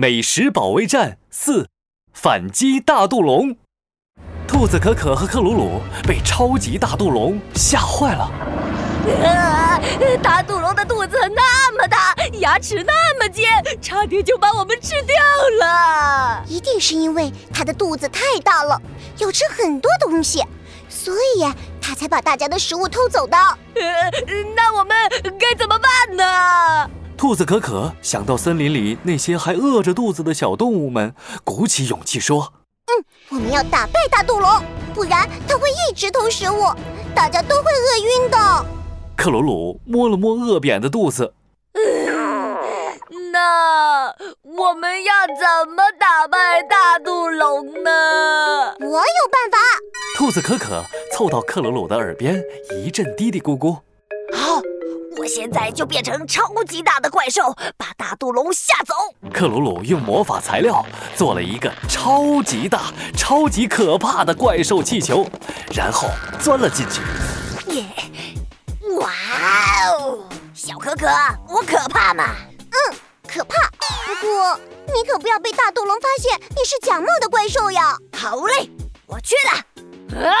美食保卫战四，反击大肚龙。兔子可可和克鲁鲁被超级大肚龙吓坏了。啊！大肚龙的肚子那么大，牙齿那么尖，差点就把我们吃掉了。一定是因为它的肚子太大了，要吃很多东西，所以它才把大家的食物偷走的。呃，那我们该怎么办呢？兔子可可想到森林里那些还饿着肚子的小动物们，鼓起勇气说：“嗯，我们要打败大肚龙，不然它会一直偷食物，大家都会饿晕的。”克鲁鲁摸了摸饿扁的肚子，那我们要怎么打败大肚龙呢？我有办法。兔子可可凑到克鲁鲁的耳边一阵嘀嘀咕咕。好，我现在就变成超级大的怪兽，把大肚龙吓走。克鲁鲁用魔法材料做了一个超级大、超级可怕的怪兽气球，然后钻了进去。耶！哇哦，小可可，我可怕吗？嗯，可怕。不过你可不要被大肚龙发现你是假冒的怪兽呀。好嘞，我去了。啊！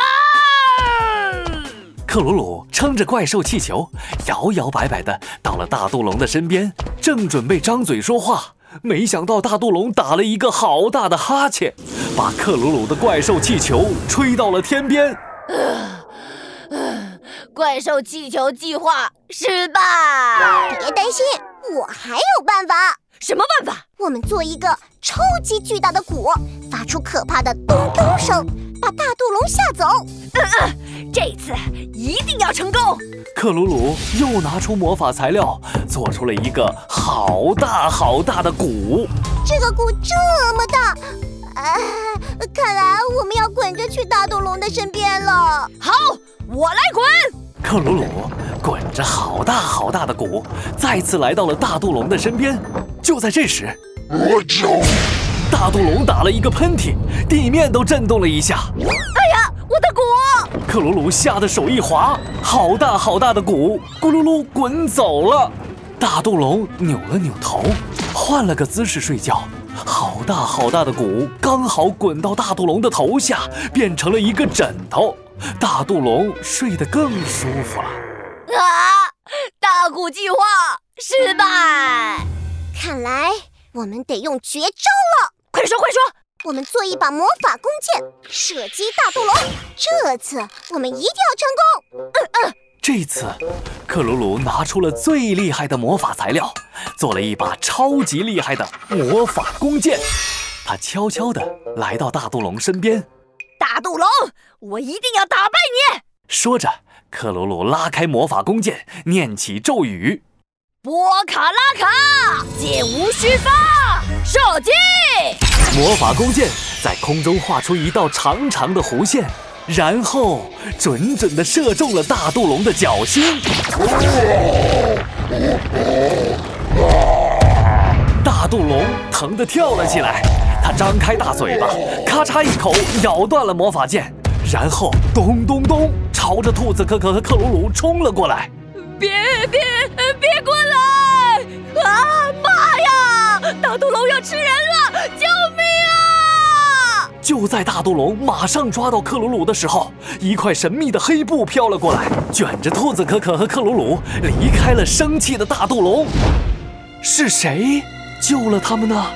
克鲁鲁撑着怪兽气球，摇摇摆摆的到了大肚龙的身边，正准备张嘴说话，没想到大肚龙打了一个好大的哈欠，把克鲁鲁的怪兽气球吹到了天边。怪兽气球计划失败。别担心，我还有办法。什么办法？我们做一个超级巨大的鼓，发出可怕的咚咚声，把大肚龙吓走。嗯嗯，这次一定要成功。克鲁鲁又拿出魔法材料，做出了一个好大好大的鼓。这个鼓这么大，啊，看来我们要滚着去大肚龙的身边了。好，我来滚。克鲁鲁滚着好大好大的鼓，再次来到了大肚龙的身边。就在这时，我叫！大肚龙打了一个喷嚏，地面都震动了一下。哎呀，我的鼓！克鲁鲁吓得手一滑，好大好大的鼓咕噜噜滚走了。大肚龙扭了扭头，换了个姿势睡觉。好大好大的鼓刚好滚到大肚龙的头下，变成了一个枕头。大肚龙睡得更舒服了。啊！大鼓计划失败，看来我们得用绝招了。快说快说！我们做一把魔法弓箭，射击大肚龙。这次我们一定要成功。嗯嗯。这次，克鲁鲁拿出了最厉害的魔法材料，做了一把超级厉害的魔法弓箭。他悄悄地来到大肚龙身边。大肚龙，我一定要打败你！说着，克鲁鲁拉开魔法弓箭，念起咒语：“波卡拉卡，箭无虚发，射击！”魔法弓箭在空中画出一道长长的弧线，然后准准的射中了大肚龙的脚心。大肚龙疼得跳了起来。他张开大嘴巴，咔嚓一口咬断了魔法剑，然后咚咚咚朝着兔子可可和克鲁鲁冲了过来。别别就在大肚龙马上抓到克鲁鲁的时候，一块神秘的黑布飘了过来，卷着兔子可可和克鲁鲁离开了生气的大肚龙。是谁救了他们呢？